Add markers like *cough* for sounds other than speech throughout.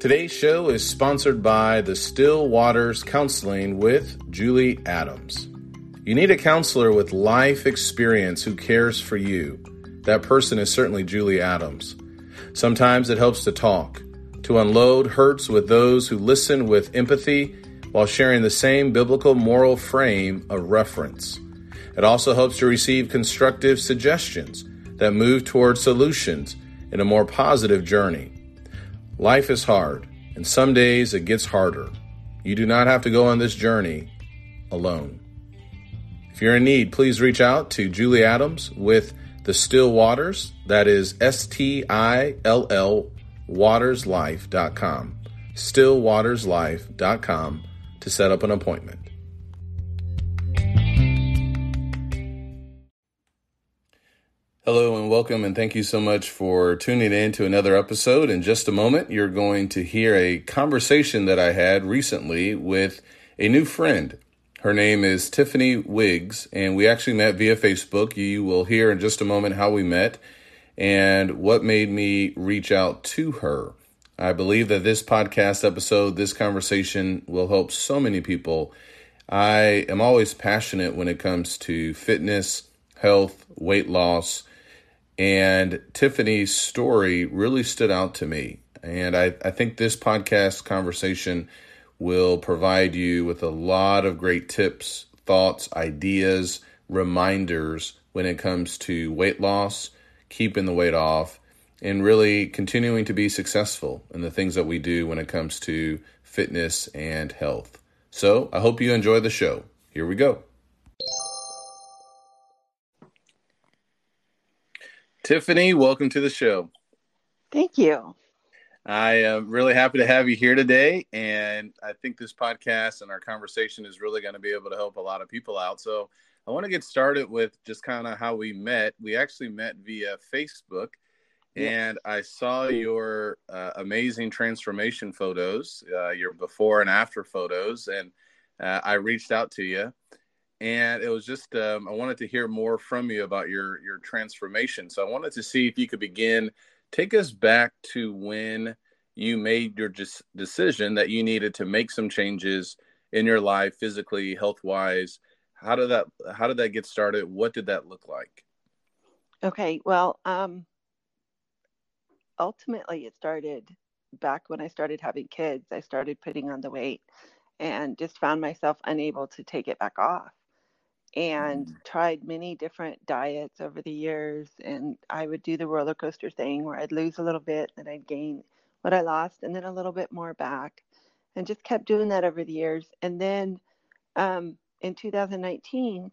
Today's show is sponsored by the Still Waters Counseling with Julie Adams. You need a counselor with life experience who cares for you. That person is certainly Julie Adams. Sometimes it helps to talk, to unload hurts with those who listen with empathy while sharing the same biblical moral frame of reference. It also helps to receive constructive suggestions that move toward solutions in a more positive journey. Life is hard, and some days it gets harder. You do not have to go on this journey alone. If you're in need, please reach out to Julie Adams with the Still Waters. That is S T I L L waterslife.com. Stillwaterslife.com to set up an appointment. Hello and welcome, and thank you so much for tuning in to another episode. In just a moment, you're going to hear a conversation that I had recently with a new friend. Her name is Tiffany Wiggs, and we actually met via Facebook. You will hear in just a moment how we met and what made me reach out to her. I believe that this podcast episode, this conversation will help so many people. I am always passionate when it comes to fitness, health, weight loss and Tiffany's story really stood out to me. And I, I think this podcast conversation will provide you with a lot of great tips, thoughts, ideas, reminders when it comes to weight loss, keeping the weight off, and really continuing to be successful in the things that we do when it comes to fitness and health. So I hope you enjoy the show. Here we go. Tiffany, welcome to the show. Thank you. I am really happy to have you here today. And I think this podcast and our conversation is really going to be able to help a lot of people out. So I want to get started with just kind of how we met. We actually met via Facebook. And I saw your uh, amazing transformation photos, uh, your before and after photos, and uh, I reached out to you and it was just um, I wanted to hear more from you about your your transformation. So I wanted to see if you could begin. Take us back to when you made your just decision that you needed to make some changes in your life physically health wise how did that how did that get started? What did that look like? Okay well um ultimately it started back when i started having kids. I started putting on the weight and just found myself unable to take it back off and mm. tried many different diets over the years. And I would do the roller coaster thing where I'd lose a little bit, then I'd gain what I lost, and then a little bit more back, and just kept doing that over the years. And then um, in 2019,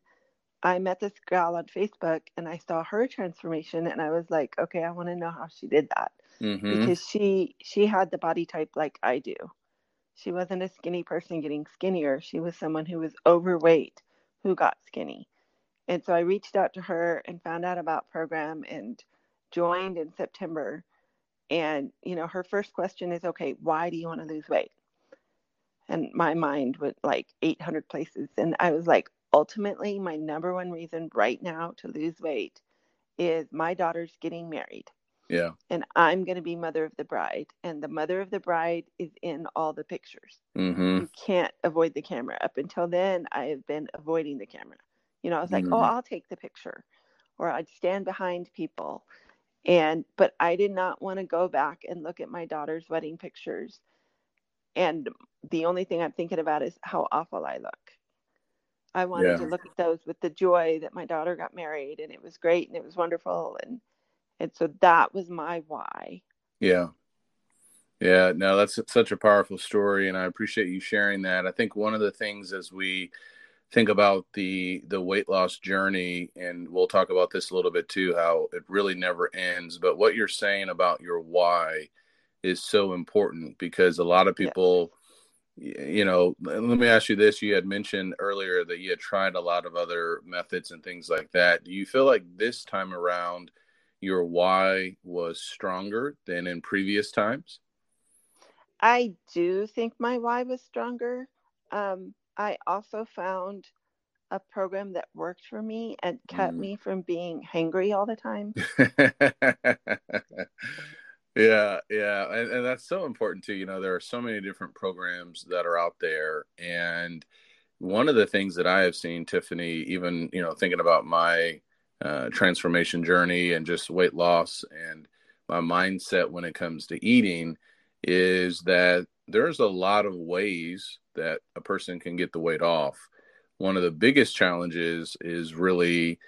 I met this gal on Facebook and I saw her transformation and I was like, okay, I want to know how she did that. Mm-hmm. Because she she had the body type like I do. She wasn't a skinny person getting skinnier. She was someone who was overweight who got skinny. And so I reached out to her and found out about program and joined in September. And you know, her first question is, okay, why do you want to lose weight? And my mind went like 800 places. And I was like, ultimately, my number one reason right now to lose weight is my daughter's getting married. Yeah. And I'm going to be mother of the bride. And the mother of the bride is in all the pictures. Mm-hmm. You can't avoid the camera. Up until then, I have been avoiding the camera. You know, I was like, oh, mm-hmm. oh, I'll take the picture, or I'd stand behind people. And, but I did not want to go back and look at my daughter's wedding pictures. And the only thing I'm thinking about is how awful I look. I wanted yeah. to look at those with the joy that my daughter got married and it was great and it was wonderful. And, and so that was my why. Yeah. Yeah, no, that's such a powerful story, and I appreciate you sharing that. I think one of the things as we think about the the weight loss journey, and we'll talk about this a little bit too, how it really never ends. But what you're saying about your why is so important because a lot of people, yeah. you know, let me ask you this: you had mentioned earlier that you had tried a lot of other methods and things like that. Do you feel like this time around? Your why was stronger than in previous times? I do think my why was stronger. Um, I also found a program that worked for me and kept mm. me from being hangry all the time. *laughs* Yeah, yeah, and, and that's so important too. You know, there are so many different programs that are out there, and one of the things that I have seen, Tiffany, even you know, thinking about my uh, transformation journey and just weight loss and my mindset when it comes to eating, is that there's a lot of ways that a person can get the weight off. One of the biggest challenges is really,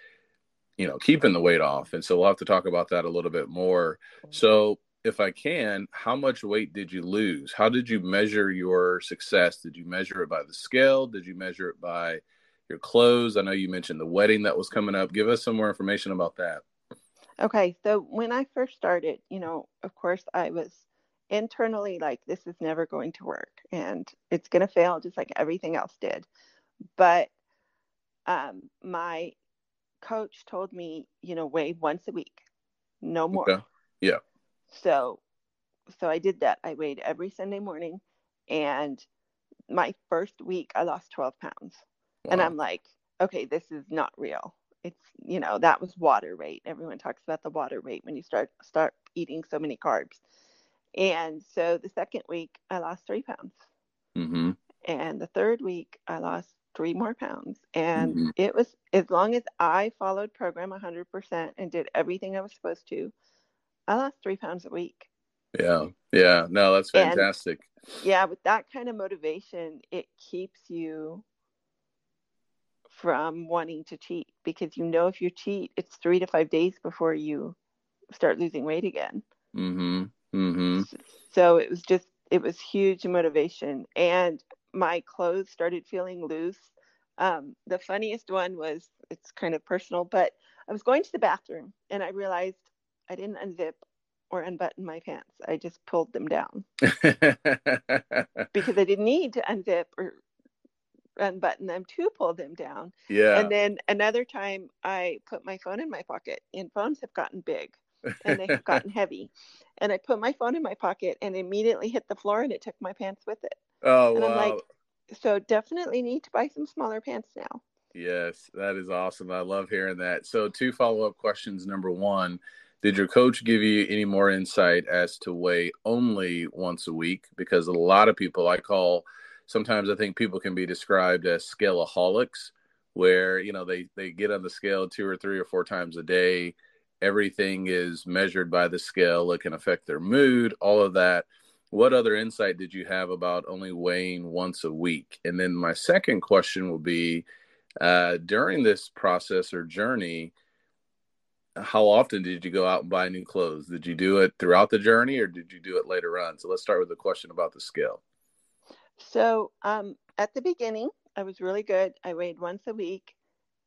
you know, keeping the weight off. And so we'll have to talk about that a little bit more. So, if I can, how much weight did you lose? How did you measure your success? Did you measure it by the scale? Did you measure it by your clothes? I know you mentioned the wedding that was coming up. Give us some more information about that. Okay. So, when I first started, you know, of course, I was internally like this is never going to work and it's going to fail just like everything else did but um, my coach told me you know weigh once a week no more okay. yeah so so i did that i weighed every sunday morning and my first week i lost 12 pounds wow. and i'm like okay this is not real it's you know that was water weight everyone talks about the water weight when you start start eating so many carbs and so the second week, I lost three pounds. Mm-hmm. And the third week, I lost three more pounds. And mm-hmm. it was as long as I followed program 100% and did everything I was supposed to, I lost three pounds a week. Yeah. Yeah. No, that's fantastic. And yeah. With that kind of motivation, it keeps you from wanting to cheat because you know if you cheat, it's three to five days before you start losing weight again. Mm-hmm. Mm-hmm. So it was just, it was huge motivation. And my clothes started feeling loose. Um, the funniest one was, it's kind of personal, but I was going to the bathroom and I realized I didn't unzip or unbutton my pants. I just pulled them down *laughs* because I didn't need to unzip or unbutton them to pull them down. Yeah. And then another time I put my phone in my pocket and phones have gotten big and they have gotten *laughs* heavy. And I put my phone in my pocket and immediately hit the floor and it took my pants with it. Oh, and wow. I'm like, so definitely need to buy some smaller pants now. Yes, that is awesome. I love hearing that. So, two follow up questions. Number one, did your coach give you any more insight as to weigh only once a week? Because a lot of people I call, sometimes I think people can be described as scaleaholics, where you know they they get on the scale two or three or four times a day. Everything is measured by the scale it can affect their mood all of that. What other insight did you have about only weighing once a week? And then my second question will be uh, during this process or journey how often did you go out and buy new clothes? Did you do it throughout the journey or did you do it later on? So let's start with the question about the scale so um, at the beginning i was really good i weighed once a week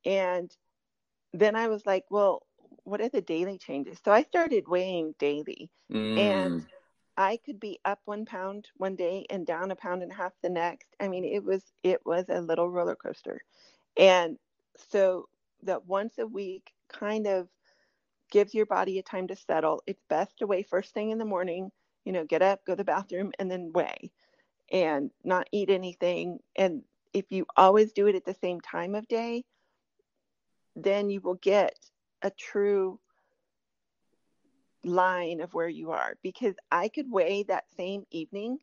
and then i was like well what are the daily changes? So I started weighing daily, mm. and I could be up one pound one day and down a pound and a half the next. I mean, it was it was a little roller coaster, and so that once a week kind of gives your body a time to settle. It's best to weigh first thing in the morning. You know, get up, go to the bathroom, and then weigh, and not eat anything. And if you always do it at the same time of day, then you will get a true line of where you are because I could weigh that same evening.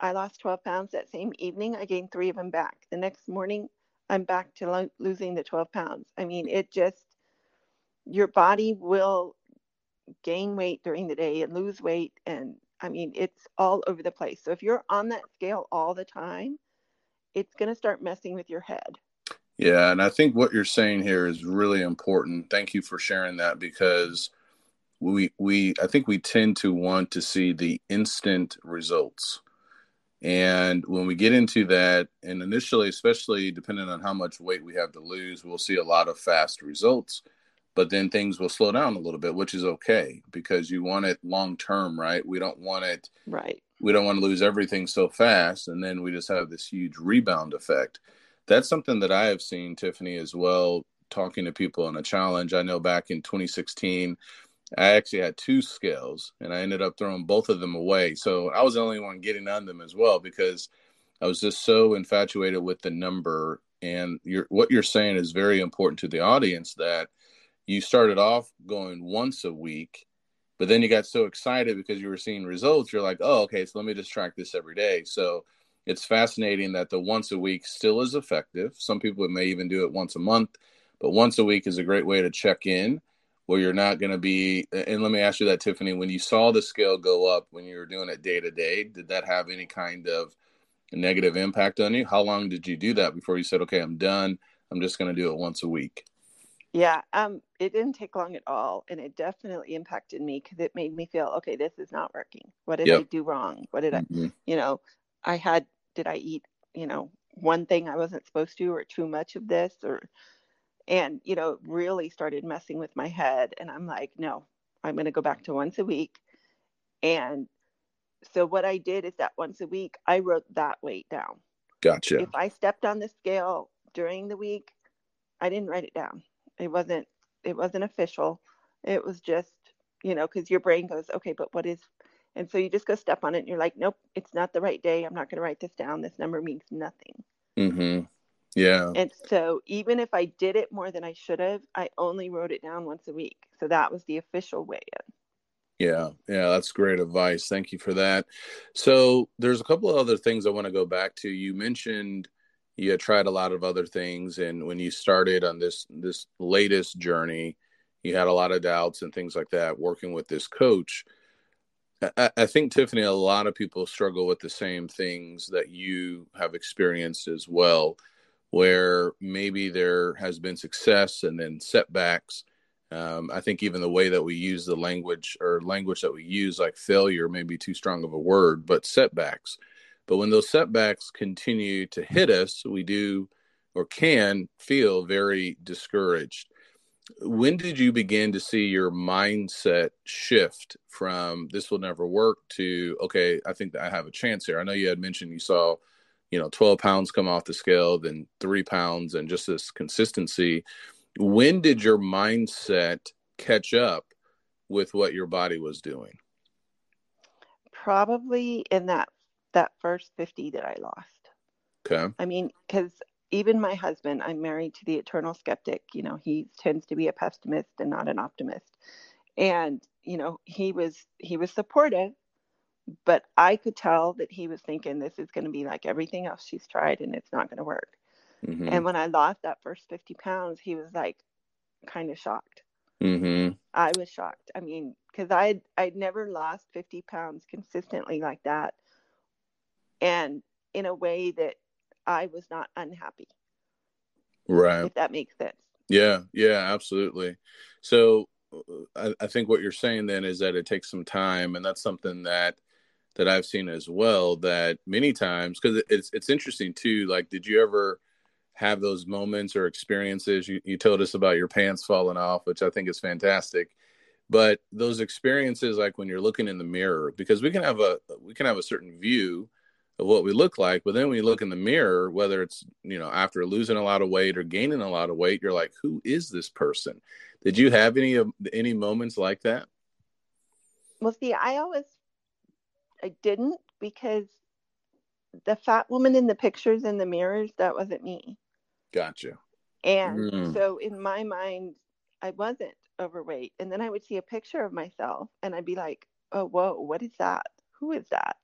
I lost 12 pounds that same evening. I gained three of them back. The next morning, I'm back to lo- losing the 12 pounds. I mean, it just, your body will gain weight during the day and lose weight. And I mean, it's all over the place. So if you're on that scale all the time, it's going to start messing with your head. Yeah, and I think what you're saying here is really important. Thank you for sharing that because we we I think we tend to want to see the instant results. And when we get into that, and initially, especially depending on how much weight we have to lose, we'll see a lot of fast results. But then things will slow down a little bit, which is okay because you want it long term, right? We don't want it right. We don't want to lose everything so fast, and then we just have this huge rebound effect that's something that I have seen, Tiffany, as well, talking to people on a challenge. I know back in 2016, I actually had two scales and I ended up throwing both of them away. So I was the only one getting on them as well because I was just so infatuated with the number. And you're, what you're saying is very important to the audience that you started off going once a week But then you got so excited because you were seeing results. You're like, oh, okay, so let me just track this every day. So it's fascinating that the once a week still is effective. Some people may even do it once a month, but once a week is a great way to check in where you're not going to be. And let me ask you that, Tiffany, when you saw the scale go up when you were doing it day to day, did that have any kind of negative impact on you? How long did you do that before you said, okay, I'm done? I'm just going to do it once a week? Yeah, um, it didn't take long at all, and it definitely impacted me because it made me feel, okay, this is not working. What did yep. I do wrong? What did mm-hmm. I, you know, I had, did I eat, you know, one thing I wasn't supposed to, or too much of this, or, and you know, really started messing with my head, and I'm like, no, I'm going to go back to once a week, and so what I did is that once a week I wrote that weight down. Gotcha. If I stepped on the scale during the week, I didn't write it down. It wasn't it wasn't official. It was just, you know, because your brain goes, okay, but what is and so you just go step on it and you're like, nope, it's not the right day. I'm not gonna write this down. This number means nothing. Mm-hmm. Yeah. And so even if I did it more than I should have, I only wrote it down once a week. So that was the official weigh in. Yeah, yeah, that's great advice. Thank you for that. So, there's a couple of other things I want to go back to. You mentioned you had tried a lot of other things, and when you started on this this latest journey, you had a lot of doubts and things like that. Working with this coach, I, I think Tiffany, a lot of people struggle with the same things that you have experienced as well, where maybe there has been success and then setbacks um, I think even the way that we use the language or language that we use, like failure, may be too strong of a word, but setbacks. But when those setbacks continue to hit us, we do or can feel very discouraged. When did you begin to see your mindset shift from this will never work to, okay, I think I have a chance here? I know you had mentioned you saw, you know, 12 pounds come off the scale, then three pounds, and just this consistency when did your mindset catch up with what your body was doing probably in that that first 50 that i lost okay i mean because even my husband i'm married to the eternal skeptic you know he tends to be a pessimist and not an optimist and you know he was he was supportive but i could tell that he was thinking this is going to be like everything else she's tried and it's not going to work Mm-hmm. And when I lost that first 50 pounds, he was like kind of shocked. Mm-hmm. I was shocked. I mean, because I'd, I'd never lost 50 pounds consistently like that. And in a way that I was not unhappy. Right. If that makes sense. Yeah. Yeah, absolutely. So uh, I, I think what you're saying then is that it takes some time. And that's something that, that I've seen as well that many times, because it's, it's interesting too. Like, did you ever, have those moments or experiences. You, you told us about your pants falling off, which I think is fantastic. But those experiences, like when you're looking in the mirror, because we can have a we can have a certain view of what we look like, but then when you look in the mirror, whether it's you know after losing a lot of weight or gaining a lot of weight, you're like, who is this person? Did you have any of any moments like that? Well, see, I always I didn't because the fat woman in the pictures in the mirrors that wasn't me. Gotcha. And mm. so in my mind, I wasn't overweight. And then I would see a picture of myself and I'd be like, oh, whoa, what is that? Who is that?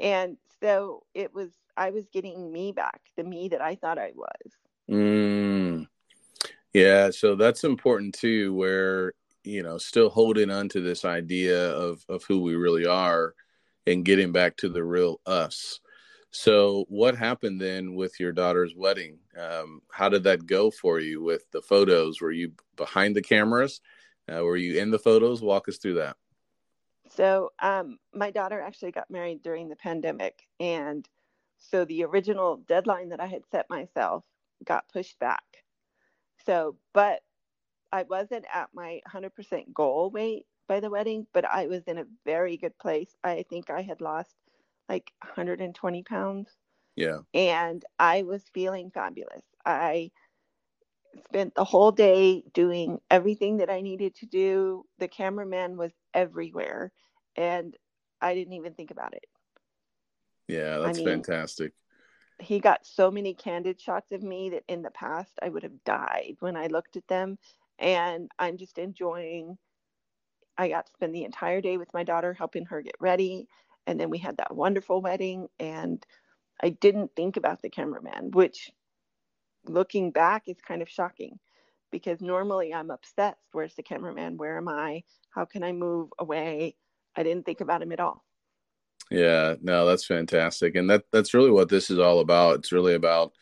And so it was, I was getting me back, the me that I thought I was. Mm. Yeah. So that's important too, where, you know, still holding on to this idea of, of who we really are and getting back to the real us. So, what happened then with your daughter's wedding? Um, how did that go for you with the photos? Were you behind the cameras? Uh, were you in the photos? Walk us through that. So, um, my daughter actually got married during the pandemic. And so, the original deadline that I had set myself got pushed back. So, but I wasn't at my 100% goal weight by the wedding, but I was in a very good place. I think I had lost like 120 pounds. Yeah. And I was feeling fabulous. I spent the whole day doing everything that I needed to do. The cameraman was everywhere and I didn't even think about it. Yeah, that's I mean, fantastic. He got so many candid shots of me that in the past I would have died when I looked at them. And I'm just enjoying I got to spend the entire day with my daughter helping her get ready. And then we had that wonderful wedding. And I didn't think about the cameraman, which looking back is kind of shocking because normally I'm obsessed. Where's the cameraman? Where am I? How can I move away? I didn't think about him at all. Yeah, no, that's fantastic. And that that's really what this is all about. It's really about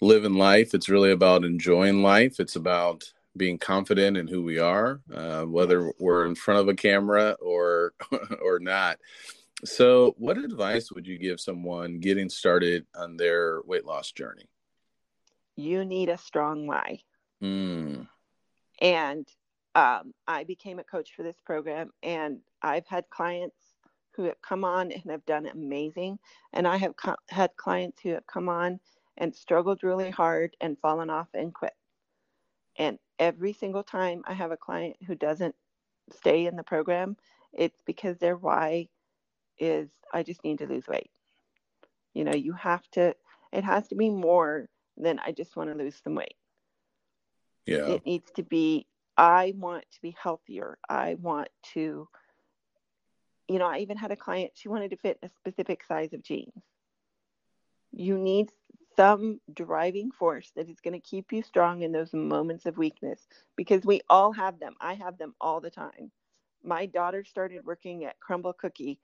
living life. It's really about enjoying life. It's about being confident in who we are, uh, whether we're in front of a camera or *laughs* or not. So, what advice would you give someone getting started on their weight loss journey? You need a strong why. Mm. And um, I became a coach for this program, and I've had clients who have come on and have done amazing. And I have co- had clients who have come on and struggled really hard and fallen off and quit. And every single time I have a client who doesn't stay in the program, it's because their why is I just need to lose weight. You know, you have to, it has to be more than I just want to lose some weight. Yeah. It needs to be, I want to be healthier. I want to, you know, I even had a client, she wanted to fit a specific size of jeans. You need some driving force that is going to keep you strong in those moments of weakness because we all have them. I have them all the time. My daughter started working at Crumbl Cookie,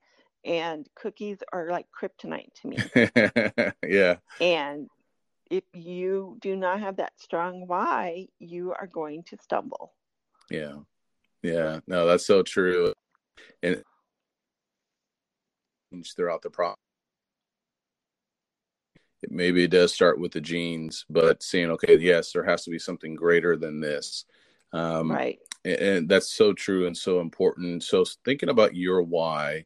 and cookies are like kryptonite to me. *laughs* yeah. And if you do not have that strong why, you are going to stumble. Yeah. Yeah. No, that's so true. And throughout the process maybe it does start with the jeans, but seeing, okay, yes, there has to be something greater than this. Um, right. And, and that's so true and so important. So thinking about your why,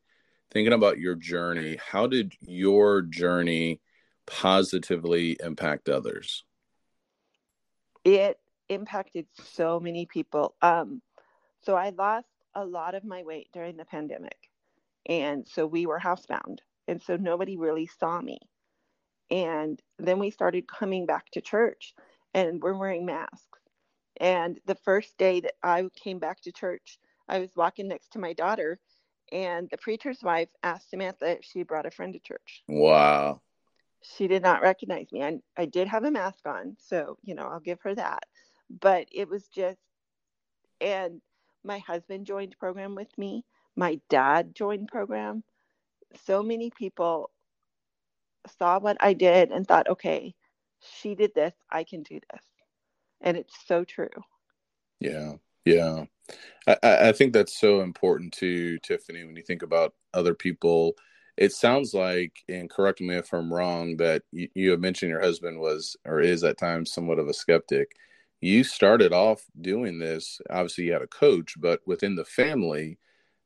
thinking about your journey, how did your journey positively impact others? It impacted so many people. Um, so I lost a lot of my weight during the pandemic. And so we were housebound. And so nobody really saw me. And then we started coming back to church and we're wearing masks. And the first day that I came back to church, I was walking next to my daughter, and the preacher's wife asked Samantha if she brought a friend to church. Wow. She did not recognize me. I, I did have a mask on, so, you know, I'll give her that. But it was just, and my husband joined program with me. My dad joined program. So many people saw what I did and thought, okay, she did this, I can do this. And it's so true. Yeah. Yeah. I, I think that's so important too, Tiffany, when you think about other people. It sounds like, and correct me if I'm wrong, that you, you have mentioned your husband was or is at times somewhat of a skeptic. You started off doing this. Obviously, you had a coach, but within the family,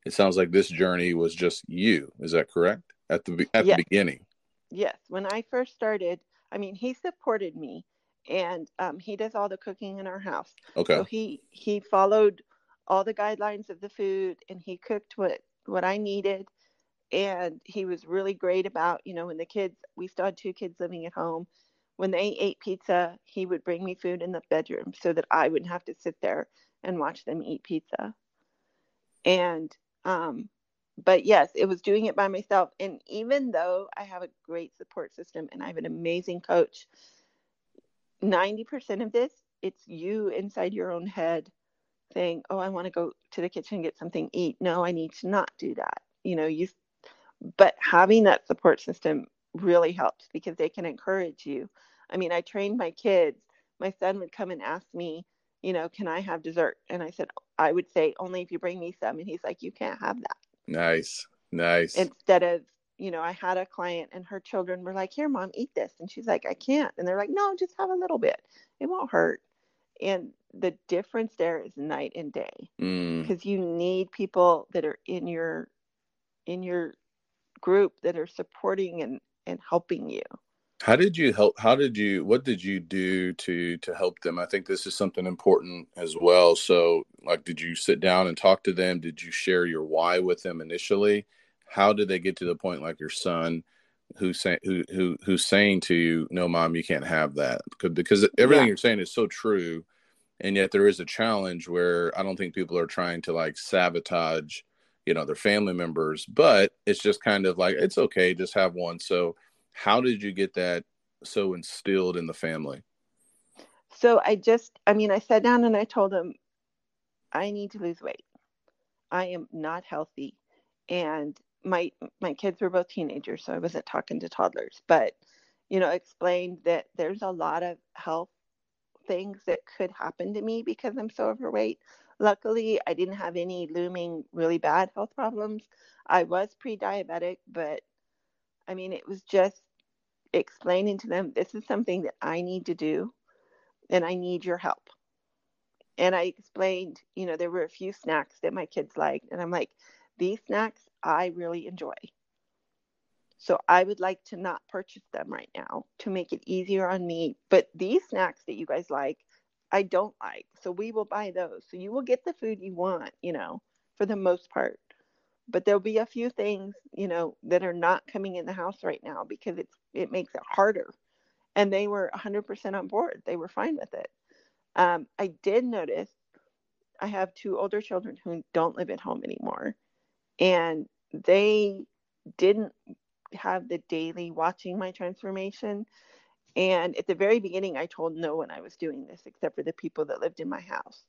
it sounds like this journey was just you. Is that correct? At the at yes. the beginning. Yes, when I first started, I mean, he supported me, and um, he does all the cooking in our house. Okay. So he he followed all the guidelines of the food, and he cooked what what I needed, and he was really great about you know when the kids we still had two kids living at home. When they ate pizza, he would bring me food in the bedroom so that I wouldn't have to sit there and watch them eat pizza. And um, but yes, it was doing it by myself. And even though I have a great support system and I have an amazing coach, 90% of this, it's you inside your own head saying, Oh, I want to go to the kitchen and get something to eat. No, I need to not do that. You know, you, but having that support system really helps because they can encourage you. I mean, I trained my kids. My son would come and ask me, you know, can I have dessert? And I said, I would say, only if you bring me some. And he's like, you can't have that. Nice. Nice. Instead of, you know, I had a client and her children were like, Here, mom, eat this. And she's like, I can't. And they're like, No, just have a little bit. It won't hurt. And the difference there is night and day because mm. you need people that are in your in your group that are supporting and and helping you. How did you help how did you what did you do to to help them? I think this is something important as well. So like did you sit down and talk to them? Did you share your why with them initially? How did they get to the point like your son who's saying who, who who's saying to you no mom you can't have that because everything yeah. you're saying is so true and yet there is a challenge where I don't think people are trying to like sabotage, you know, their family members, but it's just kind of like it's okay, just have one. So, how did you get that so instilled in the family? So I just, I mean, I sat down and I told him, I need to lose weight. I am not healthy, and my my kids were both teenagers, so I wasn't talking to toddlers, but you know, explained that there's a lot of health things that could happen to me because I'm so overweight. Luckily, I didn't have any looming really bad health problems. I was pre diabetic, but I mean, it was just explaining to them this is something that I need to do and I need your help. And I explained, you know, there were a few snacks that my kids liked. And I'm like, these snacks I really enjoy. So I would like to not purchase them right now to make it easier on me. But these snacks that you guys like, I don't like. So we will buy those. So you will get the food you want, you know, for the most part. But there'll be a few things, you know, that are not coming in the house right now because it's it makes it harder. And they were 100% on board. They were fine with it. Um, I did notice I have two older children who don't live at home anymore, and they didn't have the daily watching my transformation. And at the very beginning, I told no one I was doing this except for the people that lived in my house,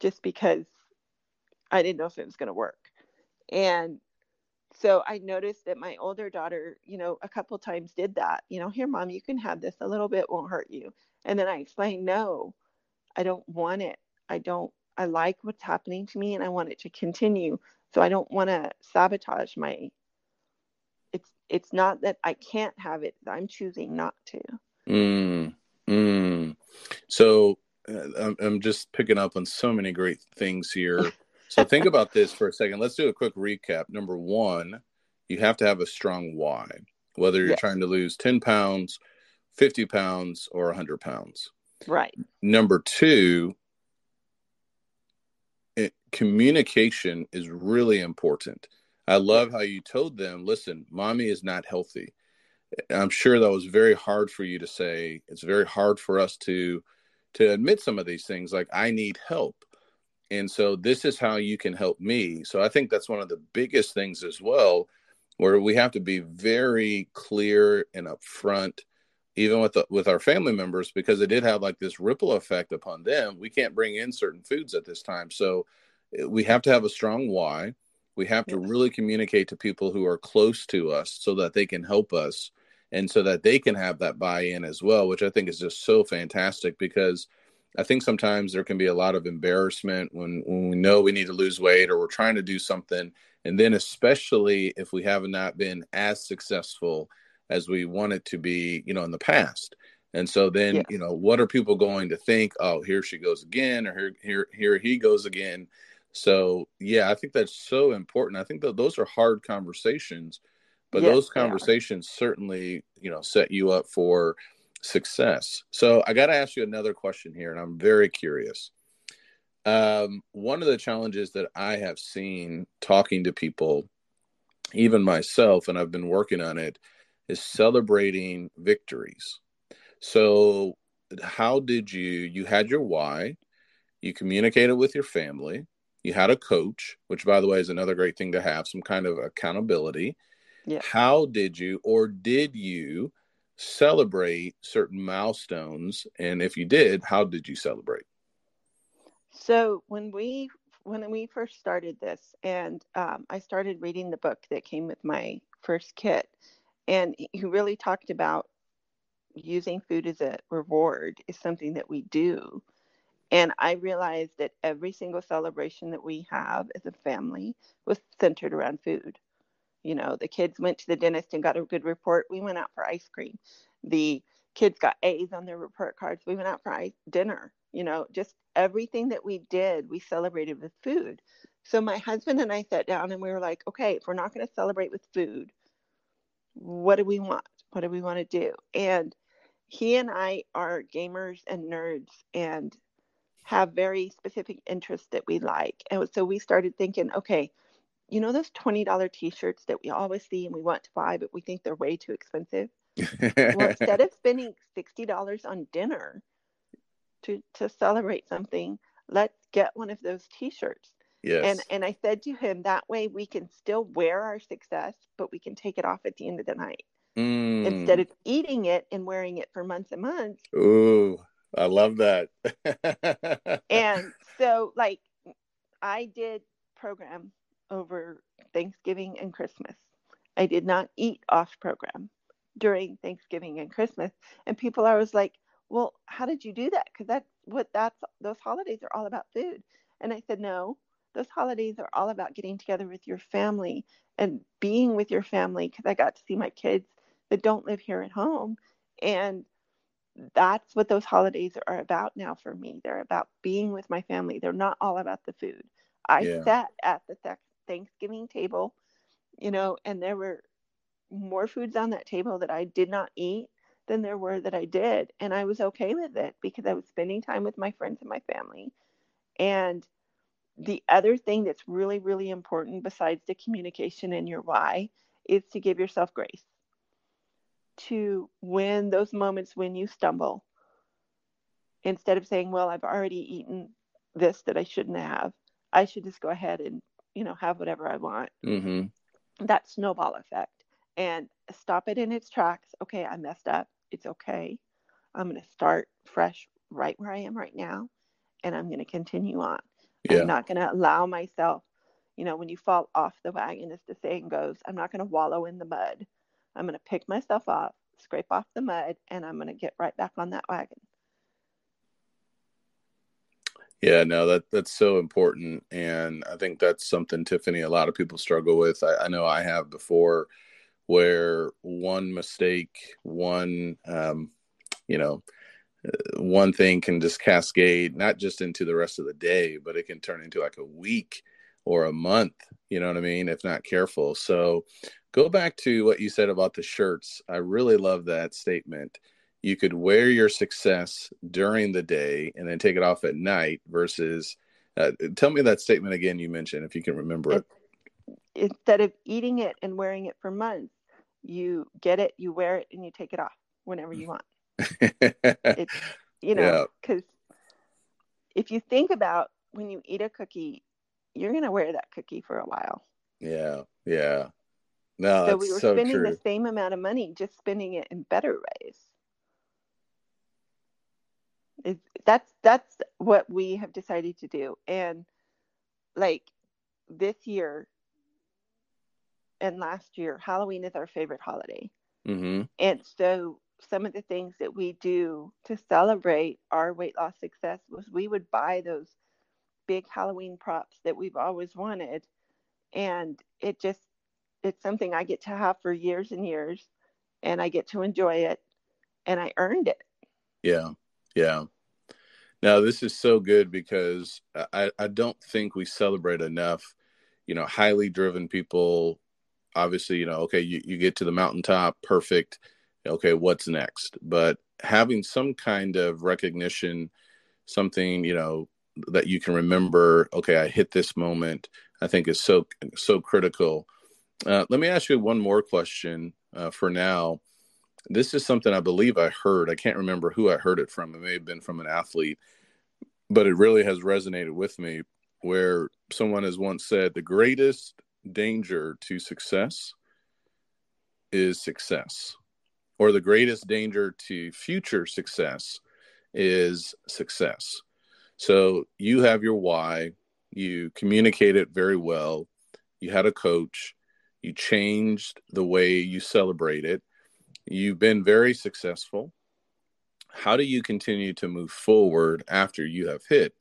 just because I didn't know if it was going to work. And so I noticed that my older daughter, you know, a couple times did that. You know, here, mom, you can have this. A little bit won't hurt you. And then I explained, no, I don't want it. I don't, I like what's happening to me and I want it to continue. So I don't want to sabotage my it's not that I can't have it. I'm choosing not to. Mm, mm. So uh, I'm just picking up on so many great things here. So think *laughs* about this for a second. Let's do a quick recap. Number one, you have to have a strong why, whether you're yes. trying to lose 10 pounds, 50 pounds, or 100 pounds. Right. Number two, it, communication is really important. I love how you told them, listen, mommy is not healthy. I'm sure that was very hard for you to say. It's very hard for us to to admit some of these things like I need help. And so this is how you can help me. So I think that's one of the biggest things as well where we have to be very clear and upfront even with the, with our family members because it did have like this ripple effect upon them. We can't bring in certain foods at this time. So eh, we have to have a strong why we have to really communicate to people who are close to us so that they can help us and so that they can have that buy in as well, which I think is just so fantastic because I think sometimes there can be a lot of embarrassment when, when we know we need to lose weight or we're trying to do something. And then, especially if we have not been as successful as we wanted to be, you know, in the past. And so then, yeah. you know, what are people going to think? Oh, here she goes again, or here, here, here he goes again. So yeah, I think that's so important. I think that those are hard conversations, but yes, those conversations certainly, you know, set you up for success. So I got to ask you another question here, and I'm very curious. Um, one of the challenges that I have seen talking to people, even myself, and I've been working on it, is celebrating victories. So, how did you? You had your why, you communicated with your family, you had a coach, which by the way is another great thing to have, some kind of accountability. Yeah. How did you or did you celebrate certain milestones? And if you did, how did you celebrate? So when we when we first started this, and um, I started reading the book that came with my first kit, and he really talked about using food as a reward is something that we do and I realized that every single celebration that we have as a family was centered around food. You know, the kids went to the dentist and got a good report. We went out for ice cream. The kids got A's on their report cards. We went out for ice, dinner. You know, just everything that we did, we celebrated with food. So my husband and I sat down and we were like, okay, if we're not going to celebrate with food, what do we want? What do we want to do? And he and I are gamers and nerds, and have very specific interests that we like. And so we started thinking, okay, you know those $20 t-shirts that we always see and we want to buy, but we think they're way too expensive? well, *laughs* instead of spending $60 on dinner, to to celebrate something, let's get one of those t-shirts. Yes. And and I said to him that way we can still wear our success, but we can take it off at the end of the night. Mm. Instead of eating it and wearing it for months and months. Ooh, I love that. *laughs* and so like I did program over Thanksgiving and Christmas. I did not eat off program during Thanksgiving and Christmas. And people are always like, well, how did you do that? Because that's what that's those holidays are all about food. And I said, no, those holidays are all about getting together with your family and being with your family because I got to see my kids that don't live here at home. And that's what those holidays are about now for me. They're about being with my family. They're not all about the food. I yeah. sat at the Thanksgiving table, you know, and there were more foods on that table that I did not eat than there were that I did. And I was okay with it because I was spending time with my friends and my family. And the other thing that's really, really important besides the communication and your why is to give yourself grace. To when those moments when you stumble, instead of saying, Well, I've already eaten this that I shouldn't have, I should just go ahead and, you know, have whatever I want. Mm-hmm. That snowball effect. And stop it in its tracks. Okay, I messed up. It's okay. I'm going to start fresh right where I am right now. And I'm going to continue on. Yeah. I'm not going to allow myself, you know, when you fall off the wagon, as the saying goes, I'm not going to wallow in the mud. I'm going to pick myself up, scrape off the mud, and I'm going to get right back on that wagon. Yeah, no, that that's so important, and I think that's something Tiffany a lot of people struggle with. I, I know I have before, where one mistake, one, um, you know, uh, one thing can just cascade not just into the rest of the day, but it can turn into like a week or a month. You know what I mean? If not careful. So, go back to what you said about the shirts. I really love that statement. You could wear your success during the day and then take it off at night versus uh, tell me that statement again you mentioned if you can remember it. Instead of eating it and wearing it for months you get it you wear it and you take it off whenever you want. *laughs* It's you know because yeah. if you think about when you eat a cookie you're going to wear that cookie for a while. Yeah yeah no so we were so spending true. the same amount of money just spending it in better ways it, that's that's what we have decided to do and like this year and last year halloween is our favorite holiday mm-hmm. and so some of the things that we do to celebrate our weight loss success was we would buy those big halloween props that we've always wanted and it just it's something i get to have for years and years and i get to enjoy it and i earned it yeah yeah. Now this is so good because I, I don't think we celebrate enough, you know, highly driven people. Obviously, you know, okay, you, you get to the mountaintop, perfect. Okay, what's next? But having some kind of recognition, something, you know, that you can remember, okay, I hit this moment, I think is so so critical. Uh, let me ask you one more question uh, for now this is something I believe I heard. I can't remember who I heard it from. It may have been from an athlete, but it really has resonated with me. Where someone has once said, the greatest danger to success is success, or the greatest danger to future success is success. So you have your why, you communicate it very well, you had a coach, you changed the way you celebrate it You've been very successful. How do you continue to move forward after you have hit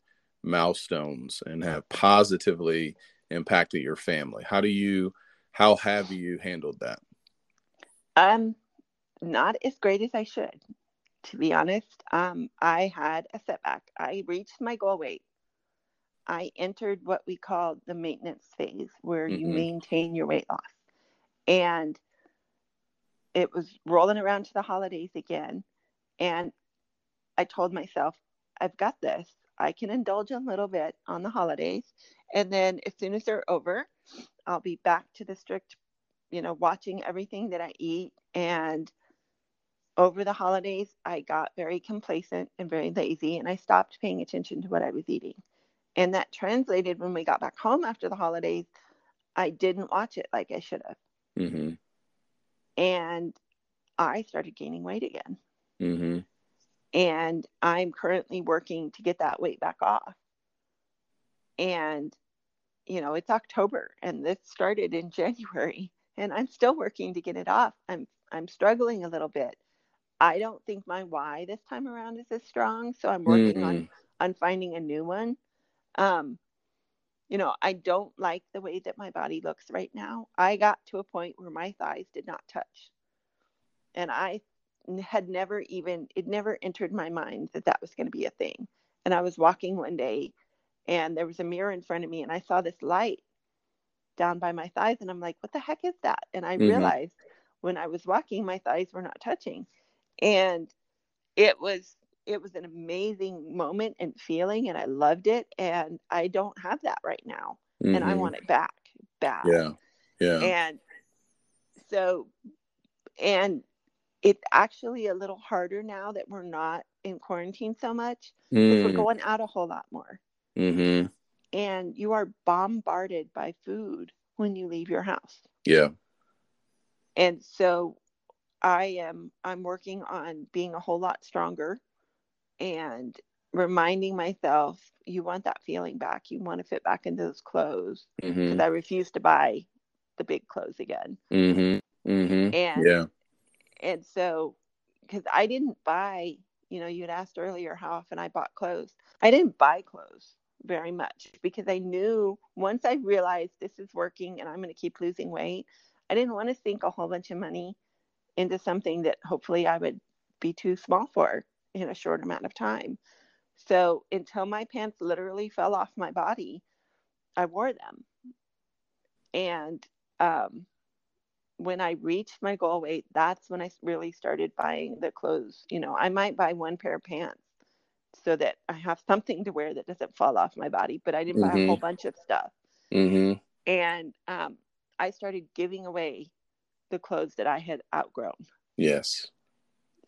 milestones and have positively impacted your family? How do you how have you handled that? Um not as great as I should. To be honest, um, I had a setback. I reached my goal weight. I entered what we call the maintenance phase, where mm-hmm. you maintain your weight loss. And it was rolling around to the holidays again. And I told myself, I've got this. I can indulge a little bit on the holidays. And then as soon as they're over, I'll be back to the strict, you know, watching everything that I eat and over the holidays, I got very complacent and very lazy, and I stopped paying attention to what I was eating. And that translated when we got back home after the holidays, I didn't watch it like I should have. Mm-hmm. And I started gaining weight again. Mm-hmm. And I'm currently working to get that weight back off. And, you know, it's October and this started in *laughs* January and I'm still working to get it off. I'm I'm struggling a little bit. I don't think my why this time around is as strong, so I'm working mm-hmm. on on finding a new one. Um, you know, I don't like the way that my body looks right now. I got to a point where my thighs did not touch. And I had never even, it never entered my mind that that was going to be a thing. And I was walking one day and there was a mirror in front of me and I saw this light down by my thighs. And I'm like, what the heck is that? And I mm-hmm. realized when I was walking, my thighs were not touching. And it was it was an amazing moment and feeling and I loved it and I don't have that right now mm-hmm. and I mm-hmm. want it back back Yeah. Yeah. And so and it's actually a little harder now that we're not in quarantine so much mm. we're going out a whole lot more. Mm-hmm. And you are bombarded by food when you leave your house. Yeah. And so I am I'm working on being a whole lot stronger and reminding myself you want that feeling back. You want to fit back into those clothes because mm-hmm. I refuse to buy the big clothes again. Mm-hmm. Mm-hmm. And yeah, and so because I didn't buy, you know, you had asked earlier how often I bought clothes. I didn't buy clothes very much because I knew once I realized this is working and I'm going to keep losing weight, I didn't want to sink a whole bunch of money into something that hopefully I would be too small for in a short amount of time. So until my pants literally fell off my body, I wore them. And um, when I reached my goal weight, that's when I really started buying the clothes. You know, I might buy one pair of pants so that I have something to wear that doesn't fall off my body, but I didn't mm-hmm. buy a mm-hmm. whole bunch of stuff. Mm-hmm. And um, I started giving away the clothes that I had outgrown. Yes.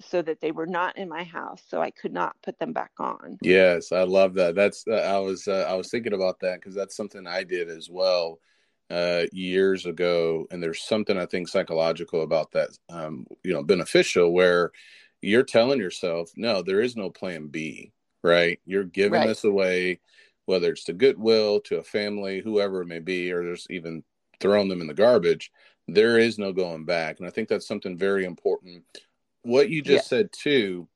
So that they were not in my house, so I could not put them back on. Yes, I love that. That's uh, I was uh, I was thinking about that because that's something I did as well uh, years ago, and there's something I think psychological about that. Um, you know, beneficial where you're telling yourself, no, there is no plan B. Right? You're giving right. this away, whether it's to Goodwill, to a family, whoever it may be, or there's even throwing them in the garbage there is no going back. And I think that's something very important. What you just yeah. said too,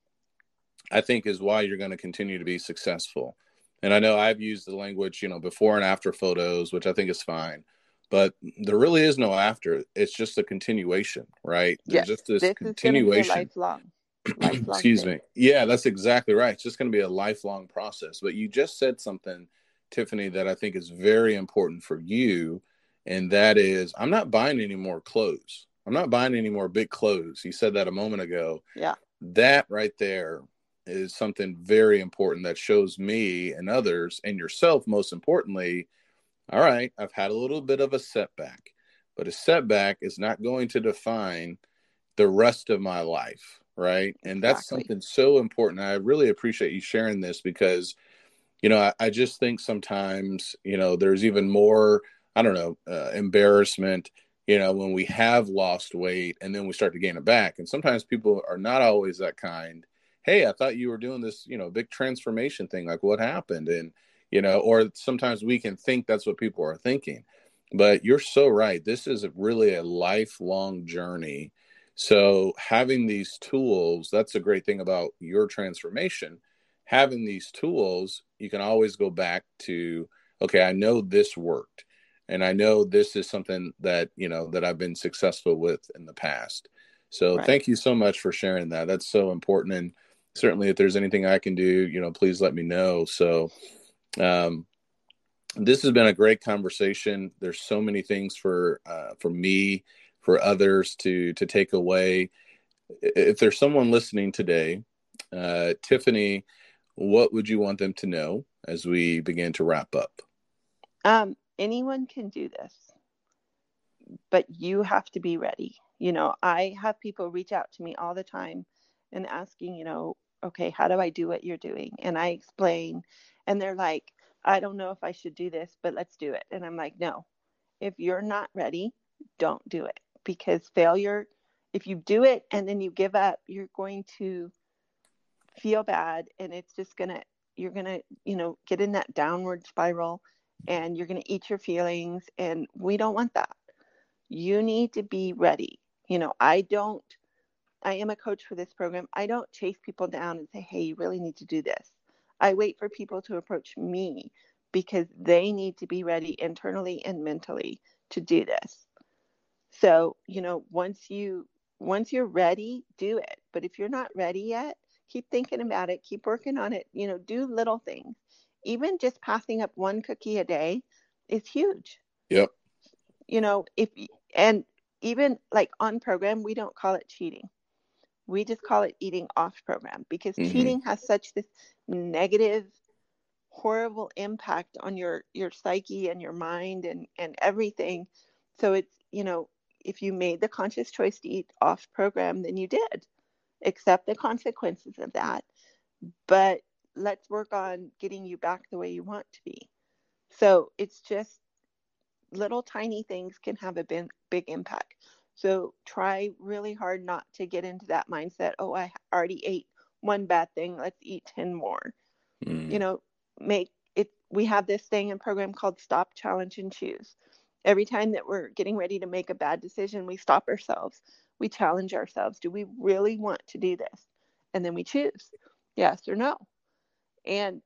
I think is why you're going to continue to be successful. And I know I've used the language, you know, before and after photos, which I think is fine. But there really is no after. It's just a continuation, right? There's yes, just this, this continuation. lifelong. *clears throat* lifelong Excuse thing. me. Yeah, that's exactly right. It's just going to be a lifelong process. But you just said something, Tiffany, that I think is very important for you and that is I'm not buying any more clothes. I'm not buying any more big clothes. He said that a moment ago. Yeah. That right there is something very important that shows me and others and yourself most importantly, all right, I've had a little bit of a setback, but a setback is not going to define the rest of my life, right? And that's exactly. something so important. I really appreciate you sharing this because you know, I, I just think sometimes, you know, there's even more I don't know, uh, embarrassment, you know, when we have lost weight and then we start to gain it back. And sometimes people are not always that kind. Hey, I thought you were doing this, you know, big transformation thing. Like, what happened? And, you know, or sometimes we can think that's what people are thinking. But you're so right. This is really a lifelong journey. So, having these tools, that's a great thing about your transformation. Having these tools, you can always go back to, okay, I know this worked and I know this is something that you know that I've been successful with in the past. So right. thank you so much for sharing that. That's so important, and certainly if there's anything I can do, you know, please let me know. So, um, this has been a great conversation. There's so many things for uh, for me, for others to to take away. If there's someone listening today, uh, Tiffany, what would you want them to know as we begin to wrap up? Um, anyone can do this, but you have to be ready. You know, I have people reach out to me all the time and asking, you know, okay, how do I do what you're doing? And I explain, and they're like, I don't know if I should do this, but let's do it. And I'm like, no, if you're not ready, don't do it because failure, if you do it and then you give up, you're going to feel bad and it's just going to, you're going to, you know, get in that downward spiral and you're going to eat your feelings. And we don't want that. You need to be ready. You know, I don't, I am a coach for this program. I don't chase people down and say, hey, you really need to do this. I wait for people to approach me because they need to be ready internally and mentally to do this. So, you know, once you once you're ready, do it. But if you're not ready yet, keep thinking about it, keep working on it, you know, do little things. Even just passing up one cookie a day is huge. Yep. You know, if and even like on program, we don't call it cheating. We just call it eating off program because mm-hmm. cheating has such this negative horrible impact on your your psyche and your mind and and everything so it's you know if you made the conscious choice to eat off program then you did accept the consequences of that but let's work on getting you back the way you want to be. So it's just little tiny things can have a big, big impact. So try really hard not to get into that mindset oh i already ate one bad thing let's eat 10 more. Mm. you know make it we have this thing in program called stop challenge and choose. Every time that we're getting ready to make a bad decision we stop ourselves. We challenge ourselves. Do we really want to do this? And then we choose yes or no and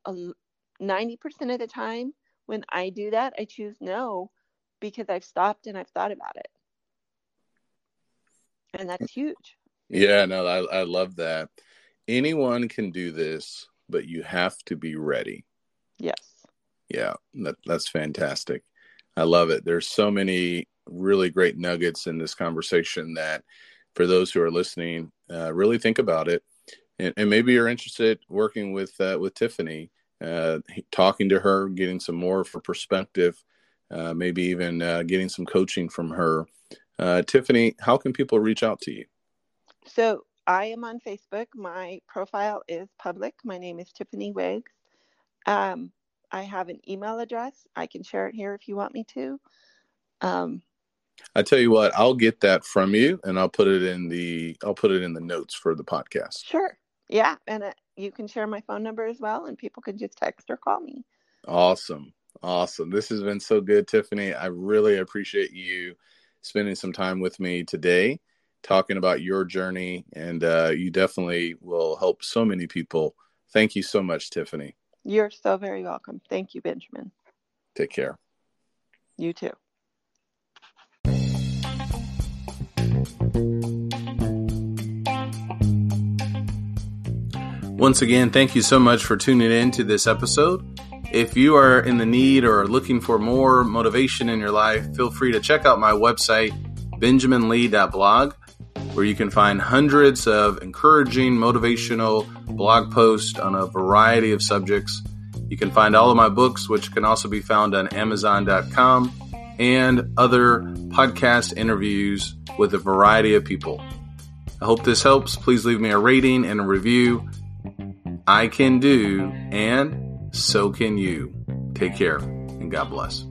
90% of the time when i do that i choose no because i've stopped and i've thought about it and that's huge yeah no i, I love that anyone can do this but you have to be ready Yes. Yeah, that, that's fantastic. I love it. There's so many really great nuggets in this conversation that for those who are listening, uh, really think about it. And, and, maybe you're interested working with uh, with Tiffany, uh, talking to her, getting some more for perspective, uh, maybe even uh, getting some coaching from her. Uh, Tiffany, how can people reach out to you? So I am on Facebook. My profile is public. My name is Tiffany Wiggs. Um, I have an email address. I can share it here if you want me to. Um, I tell you what, I'll get that from you, and I'll put it in the I'll put it in the notes for the podcast. Sure. Yeah, and uh, you can share my phone number as well, and people can just text or call me. Awesome, awesome. This has been so good, Tiffany. I really appreciate you spending some time with me today, talking about your journey, and uh, you definitely will help so many people. Thank you so much, Tiffany. You're so very welcome. Thank you, Benjamin. Take care. You too. Once again, thank you so much for tuning in to this episode. If you are in the need or looking for more motivation in your life, feel free to check out my website, benjaminlee.blog, where you can find hundreds of encouraging, motivational blog posts on a variety of subjects. You can find all of my books, which can also be found on Amazon.com, and other podcast interviews with a variety of people. I hope this helps. Please leave me a rating and a review. I can do, and so can you. Take care, and God bless.